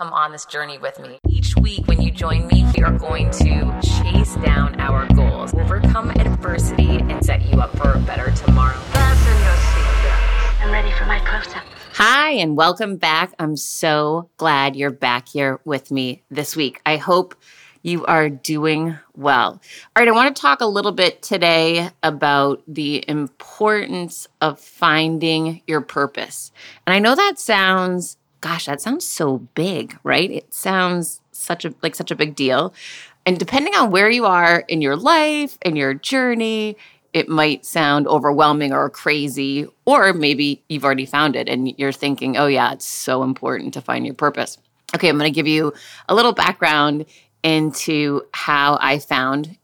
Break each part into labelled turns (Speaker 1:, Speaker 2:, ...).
Speaker 1: come on this journey with me. Each week, when you join me, we are going to chase down our goals, overcome adversity, and set you up for a better tomorrow.
Speaker 2: Fasten your seatbelts. I'm ready for my close up.
Speaker 1: Hi, and welcome back. I'm so glad you're back here with me this week. I hope you are doing well. All right, I want to talk a little bit today about the importance of finding your purpose. And I know that sounds gosh, that sounds so big, right? It sounds such a like such a big deal. And depending on where you are in your life and your journey, it might sound overwhelming or crazy, or maybe you've already found it and you're thinking, oh, yeah, it's so important to find your purpose. Okay, I'm going to give you a little background into how I found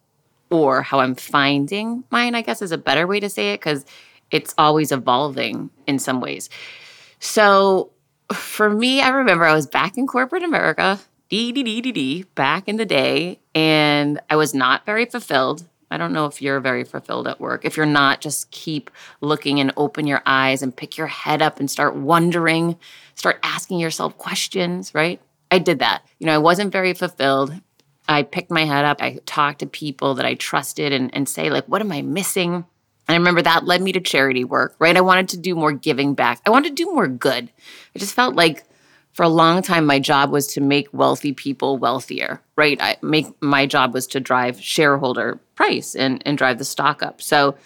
Speaker 1: or how I'm finding mine, I guess is a better way to say it because it's always evolving in some ways. So, for me, I remember I was back in corporate America, dee dee dee dee dee, back in the day, and I was not very fulfilled. I don't know if you're very fulfilled at work. If you're not, just keep looking and open your eyes and pick your head up and start wondering, start asking yourself questions, right? I did that. You know, I wasn't very fulfilled. I picked my head up. I talked to people that I trusted and, and say, like, what am I missing? And I remember that led me to charity work, right? I wanted to do more giving back. I wanted to do more good. I just felt like for a long time my job was to make wealthy people wealthier, right? I make my job was to drive shareholder price and, and drive the stock up. So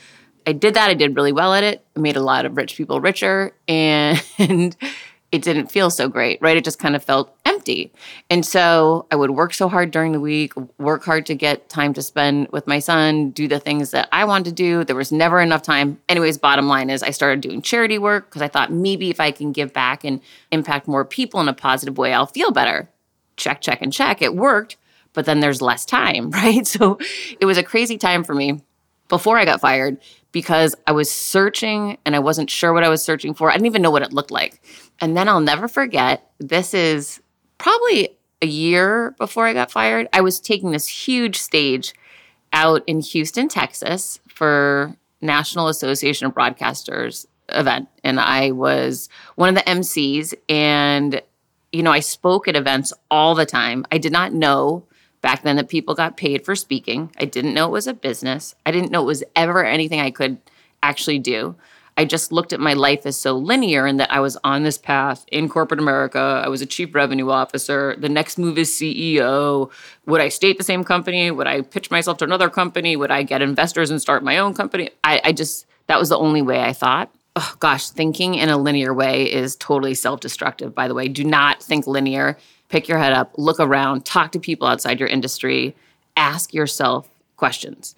Speaker 1: I did that. I did really well at it. I made a lot of rich people richer and it didn't feel so great, right? It just kind of felt empty. And so I would work so hard during the week, work hard to get time to spend with my son, do the things that I wanted to do. There was never enough time. Anyways, bottom line is I started doing charity work because I thought maybe if I can give back and impact more people in a positive way, I'll feel better. Check, check, and check. It worked, but then there's less time, right? So it was a crazy time for me before I got fired because I was searching and I wasn't sure what I was searching for. I didn't even know what it looked like. And then I'll never forget this is probably a year before I got fired. I was taking this huge stage out in Houston, Texas for National Association of Broadcasters event and I was one of the MCs and you know I spoke at events all the time. I did not know back then that people got paid for speaking. I didn't know it was a business. I didn't know it was ever anything I could actually do. I just looked at my life as so linear and that I was on this path in corporate America. I was a chief revenue officer. The next move is CEO. Would I stay at the same company? Would I pitch myself to another company? Would I get investors and start my own company? I, I just, that was the only way I thought. Oh, gosh, thinking in a linear way is totally self destructive, by the way. Do not think linear pick your head up, look around, talk to people outside your industry, ask yourself questions.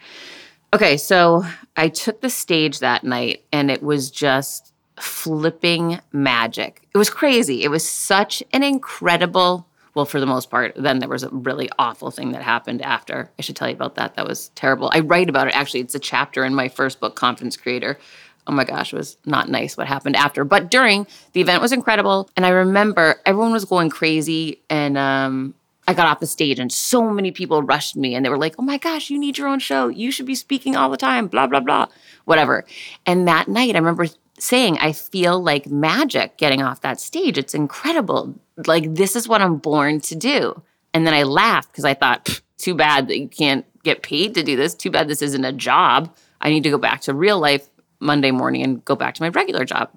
Speaker 1: Okay, so I took the stage that night and it was just flipping magic. It was crazy. It was such an incredible, well, for the most part, then there was a really awful thing that happened after. I should tell you about that. That was terrible. I write about it actually. It's a chapter in my first book, Confidence Creator oh my gosh, it was not nice what happened after. But during the event was incredible. And I remember everyone was going crazy. And um, I got off the stage and so many people rushed me and they were like, oh my gosh, you need your own show. You should be speaking all the time, blah, blah, blah, whatever. And that night, I remember saying, I feel like magic getting off that stage. It's incredible. Like, this is what I'm born to do. And then I laughed because I thought, too bad that you can't get paid to do this. Too bad this isn't a job. I need to go back to real life Monday morning and go back to my regular job.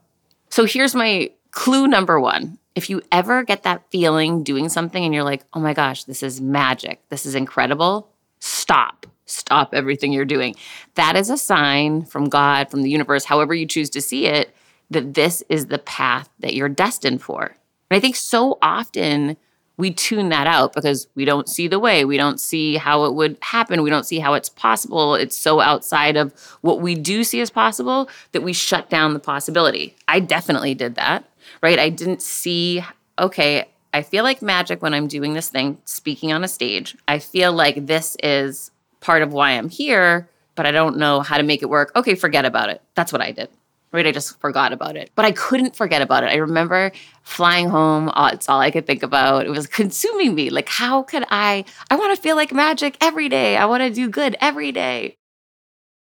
Speaker 1: So here's my clue number one. If you ever get that feeling doing something and you're like, oh my gosh, this is magic, this is incredible, stop. Stop everything you're doing. That is a sign from God, from the universe, however you choose to see it, that this is the path that you're destined for. And I think so often we tune that out because we don't see the way. We don't see how it would happen. We don't see how it's possible. It's so outside of what we do see as possible that we shut down the possibility. I definitely did that, right? I didn't see, okay, I feel like magic when I'm doing this thing, speaking on a stage. I feel like this is part of why I'm here, but I don't know how to make it work. Okay, forget about it. That's what I did right? I just forgot about it. But I couldn't forget about it. I remember flying home. Oh, it's all I could think about. It was consuming me. Like, how could I? I want to feel like magic every day. I want to do good every day.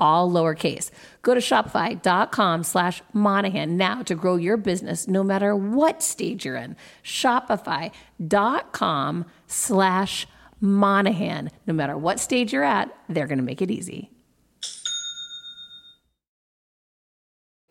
Speaker 1: all lowercase. Go to shopify.com slash Monahan now to grow your business no matter what stage you're in. Shopify.com slash Monahan. No matter what stage you're at, they're going to make it easy.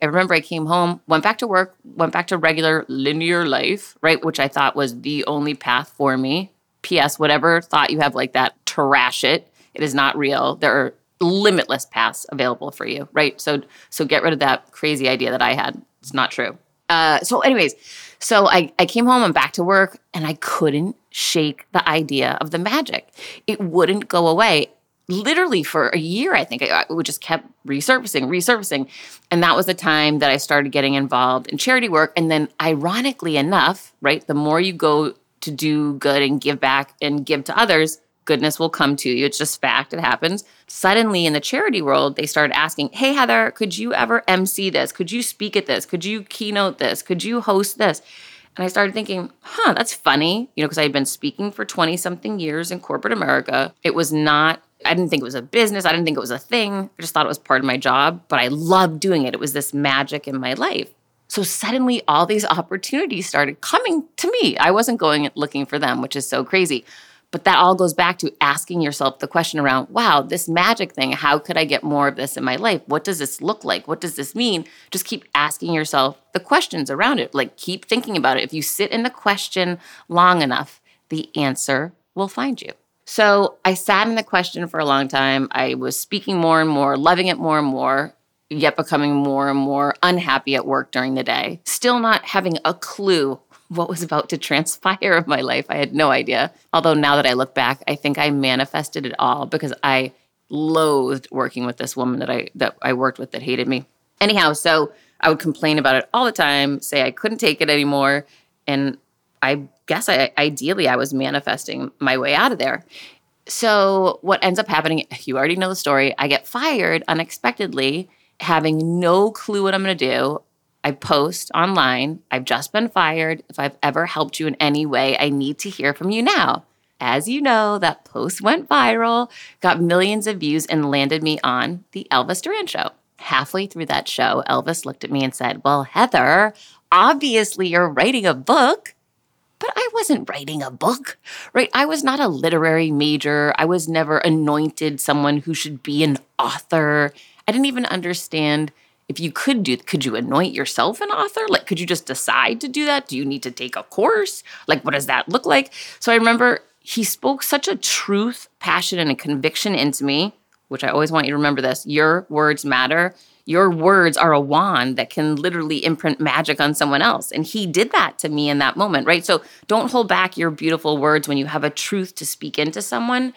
Speaker 1: I remember I came home, went back to work, went back to regular linear life, right? Which I thought was the only path for me P.S. Whatever thought you have like that, trash it. It is not real. There are limitless paths available for you, right? So, so get rid of that crazy idea that I had. It's not true. Uh, so, anyways, so I, I came home and back to work, and I couldn't shake the idea of the magic. It wouldn't go away. Literally for a year, I think it just kept resurfacing, resurfacing. And that was the time that I started getting involved in charity work. And then, ironically enough, right, the more you go to do good and give back and give to others, goodness will come to you. It's just fact, it happens. Suddenly in the charity world, they started asking, Hey, Heather, could you ever MC this? Could you speak at this? Could you keynote this? Could you host this? And I started thinking, huh, that's funny, you know, because I had been speaking for 20 something years in corporate America. It was not, I didn't think it was a business. I didn't think it was a thing. I just thought it was part of my job, but I loved doing it. It was this magic in my life. So suddenly all these opportunities started coming to me. I wasn't going looking for them, which is so crazy. But that all goes back to asking yourself the question around, wow, this magic thing, how could I get more of this in my life? What does this look like? What does this mean? Just keep asking yourself the questions around it. Like keep thinking about it. If you sit in the question long enough, the answer will find you. So I sat in the question for a long time. I was speaking more and more, loving it more and more, yet becoming more and more unhappy at work during the day. Still not having a clue what was about to transpire of my life. I had no idea. Although now that I look back, I think I manifested it all because I loathed working with this woman that I that I worked with that hated me. Anyhow, so I would complain about it all the time, say I couldn't take it anymore, and I guess I ideally I was manifesting my way out of there. So what ends up happening, you already know the story, I get fired unexpectedly, having no clue what I'm going to do. I post online, I've just been fired. If I've ever helped you in any way, I need to hear from you now. As you know, that post went viral, got millions of views, and landed me on The Elvis Duran Show. Halfway through that show, Elvis looked at me and said, Well, Heather, obviously you're writing a book. But I wasn't writing a book, right? I was not a literary major. I was never anointed someone who should be an author. I didn't even understand if you could do could you anoint yourself an author? Like could you just decide to do that? Do you need to take a course? Like what does that look like? So i remember he spoke such a truth passion and a conviction into me which i always want you to remember this your words matter. Your words are a wand that can literally imprint magic on someone else. And he did that to me in that moment right? So don't hold back your beautiful words when you have a truth to speak into someone.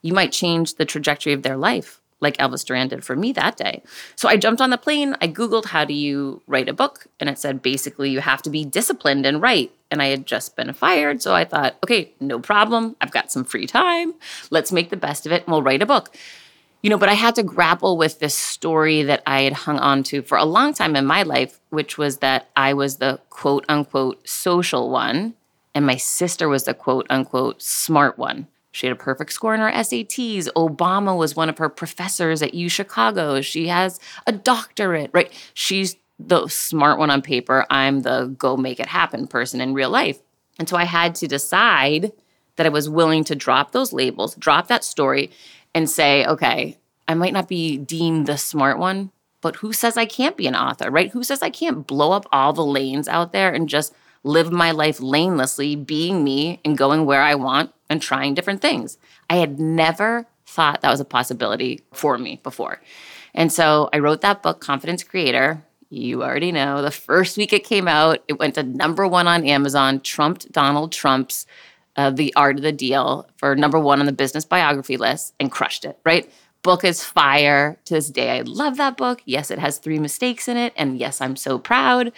Speaker 1: You might change the trajectory of their life like Elvis Duran did for me that day. So I jumped on the plane. I Googled, how do you write a book? And it said basically you have to be disciplined and write. And I had just been fired. So I thought, okay, no problem. I've got some free time. Let's make the best of it and we'll write a book. You know, but I had to grapple with this story that I had hung on to for a long time in my life, which was that I was the quote unquote social one and my sister was the quote unquote smart one. She had a perfect score in her SATs. Obama was one of her professors at U Chicago. She has a doctorate, right? She's the smart one on paper. I'm the go make it happen person in real life. And so I had to decide that I was willing to drop those labels, drop that story, and say, okay, I might not be deemed the smart one, but who says I can't be an author, right? Who says I can't blow up all the lanes out there and just live my life lanelessly, being me and going where I want and trying different things. I had never thought that was a possibility for me before. And so I wrote that book, Confidence Creator. You already know the first week it came out, it went to number one on Amazon, trumped Donald Trump's uh, The Art of the Deal for number one on the business biography list and crushed it, right? Book is fire to this day. I love that book. Yes, it has three mistakes in it. And yes, I'm so proud.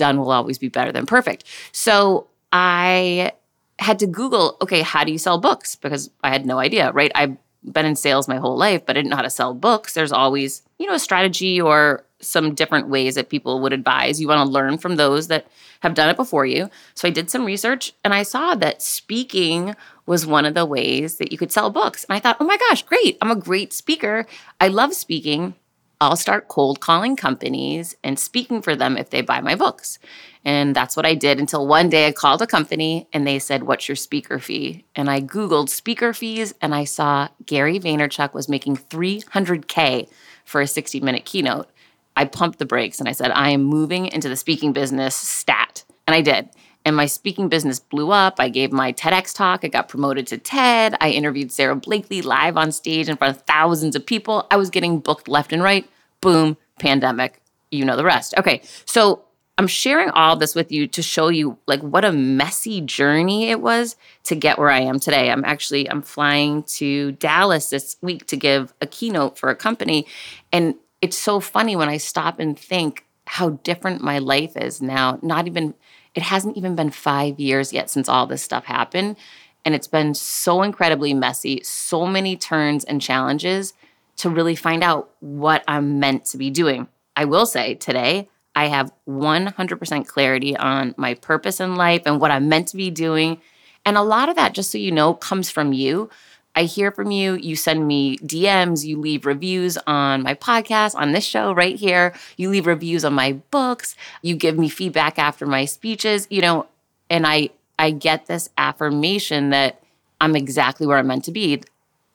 Speaker 1: Done will always be better than perfect. So I had to Google, okay, how do you sell books? Because I had no idea, right? I've been in sales my whole life, but I didn't know how to sell books. There's always, you know, a strategy or some different ways that people would advise. You want to learn from those that have done it before you. So I did some research and I saw that speaking was one of the ways that you could sell books. And I thought, oh my gosh, great. I'm a great speaker. I love speaking. I'll start cold calling companies and speaking for them if they buy my books. And that's what I did until one day I called a company and they said, What's your speaker fee? And I Googled speaker fees and I saw Gary Vaynerchuk was making 300K for a 60 minute keynote. I pumped the brakes and I said, I am moving into the speaking business stat. And I did. And my speaking business blew up. I gave my TEDx talk. I got promoted to TED. I interviewed Sara Blakely live on stage in front of thousands of people. I was getting booked left and right. Boom, pandemic. You know the rest. Okay. So I'm sharing all this with you to show you like what a messy journey it was to get where I am today. I'm actually I'm flying to Dallas this week to give a keynote for a company and it's so funny when I stop and think how different my life is now. Not even it hasn't even been 5 years yet since all this stuff happened and it's been so incredibly messy, so many turns and challenges to really find out what I'm meant to be doing. I will say today I have 100% clarity on my purpose in life and what I'm meant to be doing. And a lot of that, just so you know, comes from you. I hear from you. You send me DMs, you leave reviews on my podcast, on this show right here. You leave reviews on my books. You give me feedback after my speeches, you know, and I I get this affirmation that I'm exactly where I'm meant to be.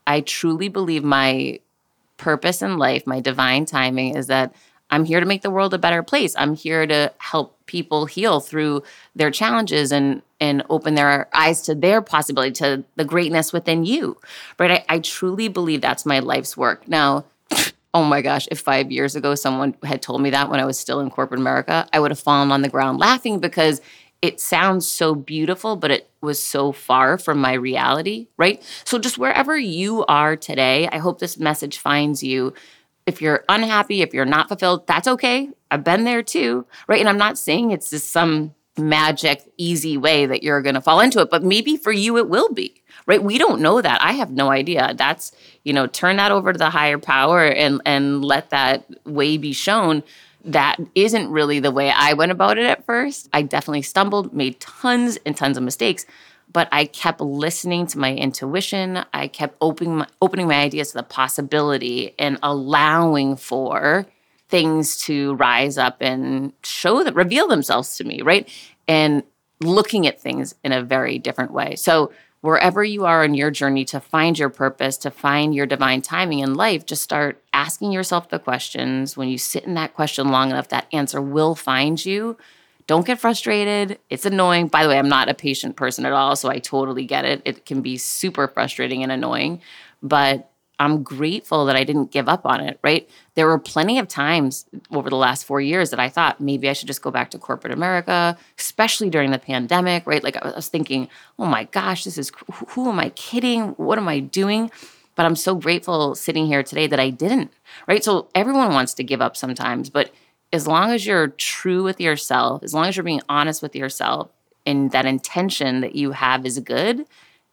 Speaker 1: I truly believe my purpose in life, my divine timing is that I'm here to make the world a better place. I'm here to help people heal through their challenges and and open their eyes to their possibility, to the greatness within you. Right? I, I truly believe that's my life's work. Now, oh my gosh, if five years ago someone had told me that when I was still in corporate America, I would have fallen on the ground laughing because it sounds so beautiful, but it was so far from my reality, right? So, just wherever you are today, I hope this message finds you if you're unhappy, if you're not fulfilled, that's okay. I've been there too, right? And I'm not saying it's just some magic, easy way that you're going to fall into it, but maybe for you it will be, right? We don't know that. I have no idea. That's, you know, turn that over to the higher power and and let that way be shown. That isn't really the way I went about it at first. I definitely stumbled, made tons and tons of mistakes, but I kept listening to my intuition. I kept opening my, opening my ideas to the possibility and allowing for things to rise up and show that reveal themselves to me, right? And looking at things in a very different way. So wherever you are in your journey to find your purpose, to find your divine timing in life, just start asking yourself the questions. When you sit in that question long enough, that answer will find you don't get frustrated. It's annoying. By the way, I'm not a patient person at all, so I totally get it. It can be super frustrating and annoying, but I'm grateful that I didn't give up on it, right? There were plenty of times over the last four years that I thought maybe I should just go back to corporate America, especially during the pandemic, right? Like I was thinking, oh my gosh, this is, who am I kidding? What am I doing? But I'm so grateful sitting here today that I didn't, right? So everyone wants to give up sometimes, but as long as you're true with yourself, as long as you're being honest with yourself, and that intention that you have is good,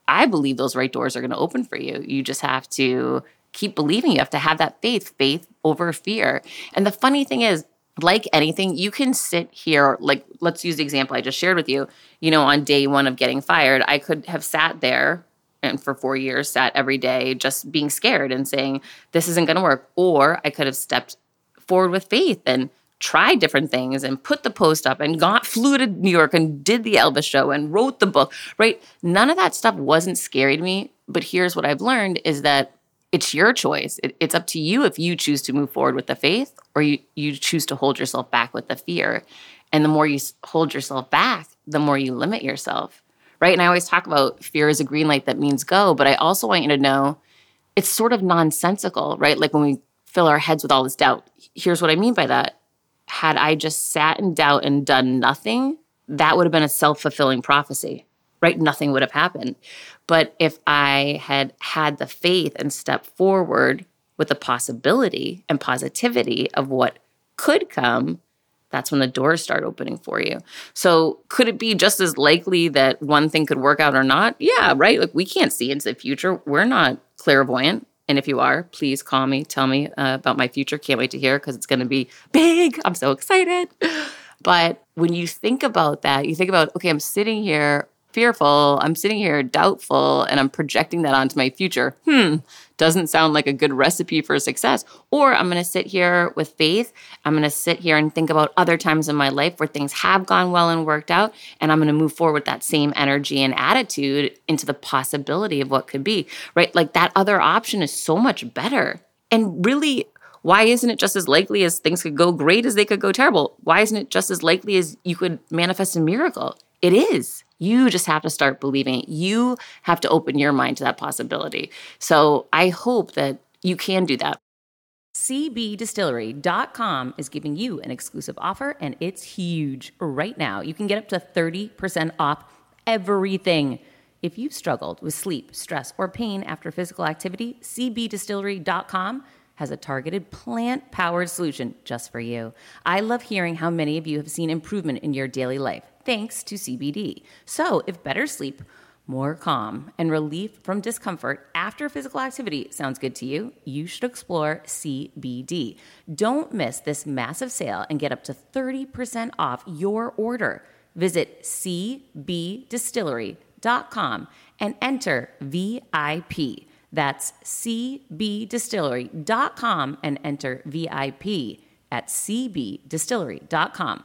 Speaker 1: I believe those right doors are going to open for you. You just have to keep believing. You have to have that faith, faith over fear. And the funny thing is, like anything, you can sit here, like, let's use the example I just shared with you. You know, on day one of getting fired, I could have sat there and for four years sat every day just being scared and saying, this isn't going to work. Or I could have stepped forward with faith and tried different things and put the post up and got flew to New York and did the Elvis show and wrote the book, right? None of that stuff wasn't scary to me. But here's what I've learned is that it's your choice. It, it's up to you if you choose to move forward with the faith or you, you choose to hold yourself back with the fear. And the more you hold yourself back, the more you limit yourself, right? And I always talk about fear is a green light that means go, but I also want you to know it's sort of nonsensical, right? Like when we fill our heads with all this doubt. Here's what I mean by that had I just sat in doubt and done nothing, that would have been a self fulfilling prophecy, right? Nothing would have happened. But if I had had the faith and stepped forward with the possibility and positivity of what could come, that's when the doors start opening for you. So, could it be just as likely that one thing could work out or not? Yeah, right. Like, we can't see into the future. We're not clairvoyant. And if you are, please call me, tell me uh, about my future. Can't wait to hear because it's going to be big. I'm so excited. But when you think about that, you think about, okay, I'm sitting here fearful, I'm sitting here doubtful, and I'm projecting that onto my future. Hmm, doesn't sound like a good recipe for success. Or I'm gonna sit here with faith. I'm gonna sit here and think about other times in my life where things have gone well and worked out, and I'm gonna move forward with that same energy and attitude into the possibility of what could be, right? Like that other option is so much better. And really, why isn't it just as likely as things could go great as they could go terrible? Why isn't it just as likely as you could manifest a miracle? It is. You just have to start believing it. You have to open your mind to that possibility. So I hope that you can do that. CBDistillery.com is giving you an exclusive offer and it's huge right now. You can get up to 30% off everything. If you've struggled with sleep, stress, or pain after physical activity, CBDistillery.com has a targeted plant powered solution just for you. I love hearing how many of you have seen improvement in your daily life thanks to CBD. So, if better sleep, more calm, and relief from discomfort after physical activity sounds good to you, you should explore CBD. Don't miss this massive sale and get up to 30% off your order. Visit cbdistillery.com and enter VIP. That's cbdistillery.com and enter VIP at cbdistillery.com.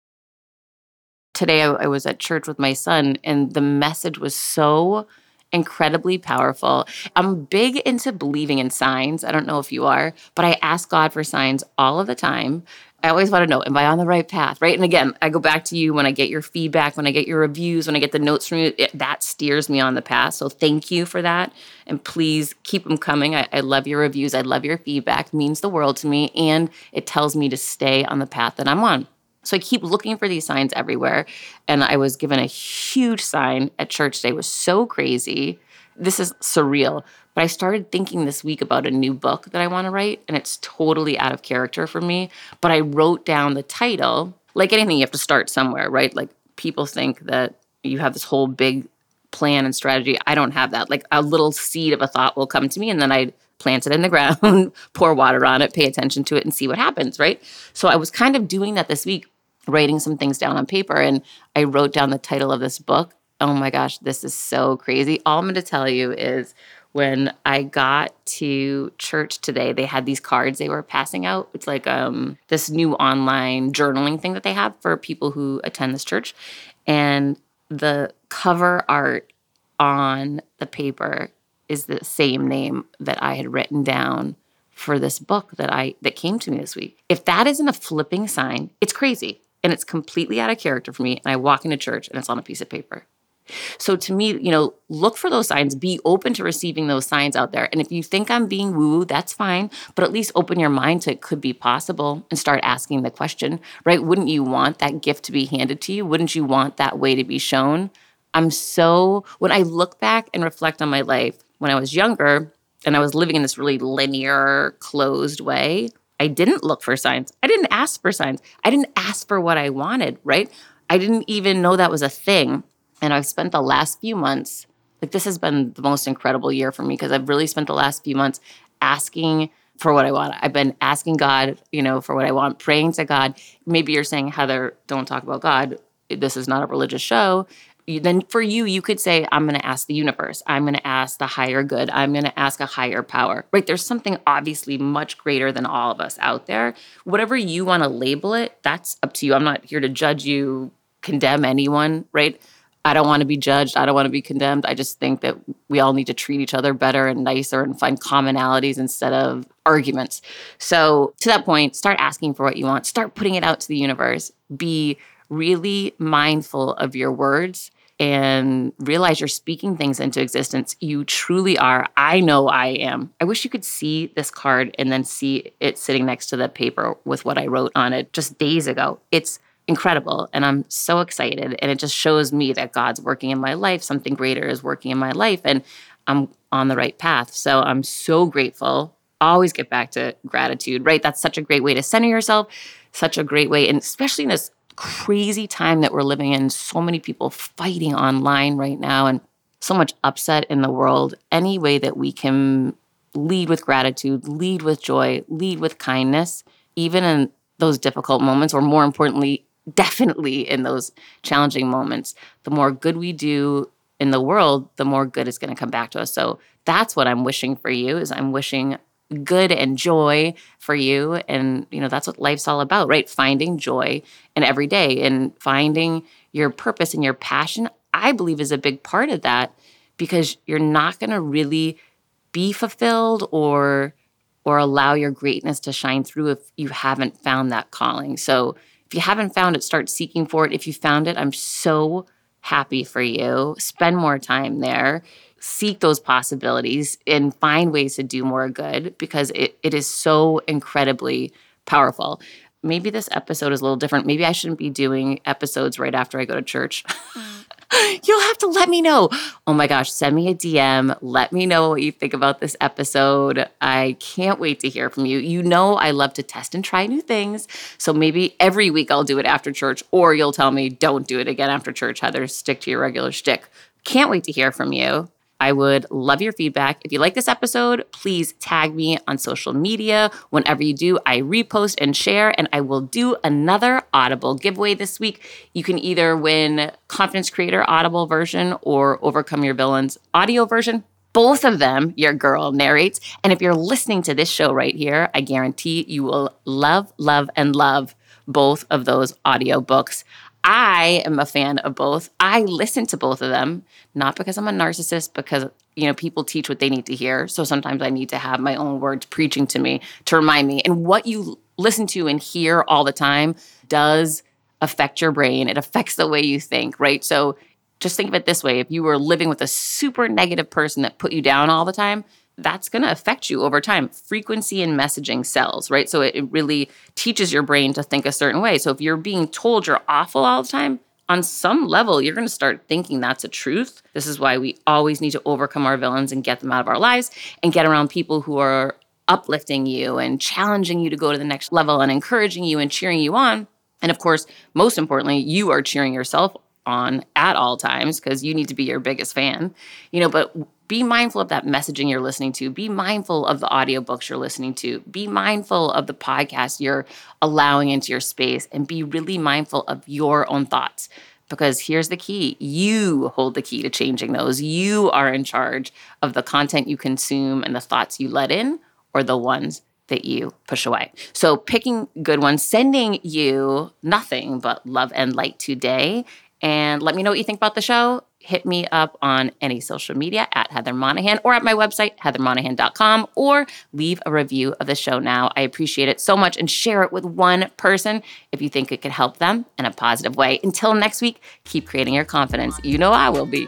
Speaker 1: Today, I, I was at church with my son, and the message was so incredibly powerful. I'm big into believing in signs. I don't know if you are, but I ask God for signs all of the time. I always want to know, am I on the right path? Right. And again, I go back to you when I get your feedback, when I get your reviews, when I get the notes from you, it, that steers me on the path. So thank you for that. And please keep them coming. I, I love your reviews. I love your feedback. It means the world to me. And it tells me to stay on the path that I'm on. So I keep looking for these signs everywhere. And I was given a huge sign at church today. It was so crazy. This is surreal. But I started thinking this week about a new book that I want to write, and it's totally out of character for me. But I wrote down the title. Like anything, you have to start somewhere, right? Like people think that you have this whole big plan and strategy. I don't have that. Like a little seed of a thought will come to me, and then I plant it in the ground, pour water on it, pay attention to it, and see what happens, right? So I was kind of doing that this week, writing some things down on paper, and I wrote down the title of this book. Oh my gosh, this is so crazy. All I'm going to tell you is when I got to church today, they had these cards they were passing out. It's like um, this new online journaling thing that they have for people who attend this church. And the cover art on the paper is the same name that I had written down for this book that I that came to me this week. If that isn't a flipping sign, it's crazy and it's completely out of character for me. And I walk into church and it's on a piece of paper. So to me, you know, look for those signs, be open to receiving those signs out there. And if you think I'm being woo woo, that's fine, but at least open your mind to it could be possible and start asking the question, right? Wouldn't you want that gift to be handed to you? Wouldn't you want that way to be shown? I'm so, when I look back and reflect on my life when I was younger and I was living in this really linear, closed way, I didn't look for signs. I didn't ask for signs. I didn't ask for what I wanted, right? I didn't even know that was a thing. And I've spent the last few months, like this has been the most incredible year for me because I've really spent the last few months asking for what I want. I've been asking God, you know, for what I want, praying to God. Maybe you're saying, Heather, don't talk about God. This is not a religious show. Then for you, you could say, I'm going to ask the universe. I'm going to ask the higher good. I'm going to ask a higher power, right? There's something obviously much greater than all of us out there. Whatever you want to label it, that's up to you. I'm not here to judge you, condemn anyone, right? I don't want to be judged. I don't want to be condemned. I just think that we all need to treat each other better and nicer and find commonalities instead of arguments. So, to that point, start asking for what you want, start putting it out to the universe. Be really mindful of your words and realize you're speaking things into existence. You truly are. I know I am. I wish you could see this card and then see it sitting next to the paper with what I wrote on it just days ago. It's incredible. And I'm so excited. And it just shows me that God's working in my life, something greater is working in my life, and I'm on the right path. So I'm so grateful. Always get back to gratitude, right? That's such a great way to center yourself, such a great way, and especially in this crazy time that we're living in, so many people fighting online right now and so much upset in the world. Any way that we can lead with gratitude, lead with joy, lead with kindness, even in those difficult moments, or more importantly, definitely in those challenging moments, the more good we do in the world, the more good is going to come back to us. So that's what I'm wishing for you is I'm wishing good and joy for you. And you know that's what life's all about right? Finding joy in every day and finding your purpose and your passion i believe is a big part of that because you're not going to really be fulfilled or or allow your greatness to shine through if you haven't found that calling. So if you haven't found it start seeking for it. If you found it i'm so happy for you. Spend more time there seek those possibilities and find ways to do more good because it, it is so incredibly powerful. Maybe this episode is a little different. Maybe I shouldn't be doing episodes right after I go to church. You'll have to let me know. Oh my gosh, send me a DM. Let me know what you think about this episode. I can't wait to hear from you. You know, I love to test and try new things. So maybe every week I'll do it after church, or you'll tell me, don't do it again after church, Heather. Stick to your regular shtick. Can't wait to hear from you. I would love your feedback. If you like this episode, please tag me on social media. Whenever you do, I repost and share, and I will do another Audible giveaway this week. You can either win Confidence Creator Audible version or Overcome Your Villains audio version. Both of them, your girl narrates. And if you're listening to this show right here, I guarantee you will love, love, and love both of those audio books. I am a fan of both. I listen to both of them, not because I'm a narcissist, because you know people teach what they need to hear. So sometimes I need to have my own words preaching to me to remind me. And what you listen to and hear all the time does affect your brain. It affects the way you think, right? So just think of it this way: if you were living with a super negative person that put you down all the time, that's going to affect you over time. Frequency and messaging sells, right? So it, it really teaches your brain to think a certain way. So if you're being told you're awful all the time, on some level, you're going to start thinking that's a truth. This is why we always need to overcome our villains and get them out of our lives and get around people who are uplifting you and challenging you to go to the next level and encouraging you and cheering you on. And of course, most importantly, you are cheering yourself on at all times because you need to be your biggest fan. You know, but be mindful of that messaging you're listening to. Be mindful of the audiobooks you're listening to. Be mindful of the podcast you're allowing into your space and be really mindful of your own thoughts. Because here's the key you hold the key to changing those. You are in charge of the content you consume and the thoughts you let in or the ones that you push away. So, picking good ones, sending you nothing but love and light today. And let me know what you think about the show hit me up on any social media at Heather Monahan or at my website, heathermonahan.com, or leave a review of the show now. I appreciate it so much and share it with one person if you think it could help them in a positive way. Until next week, keep creating your confidence. You know I will be.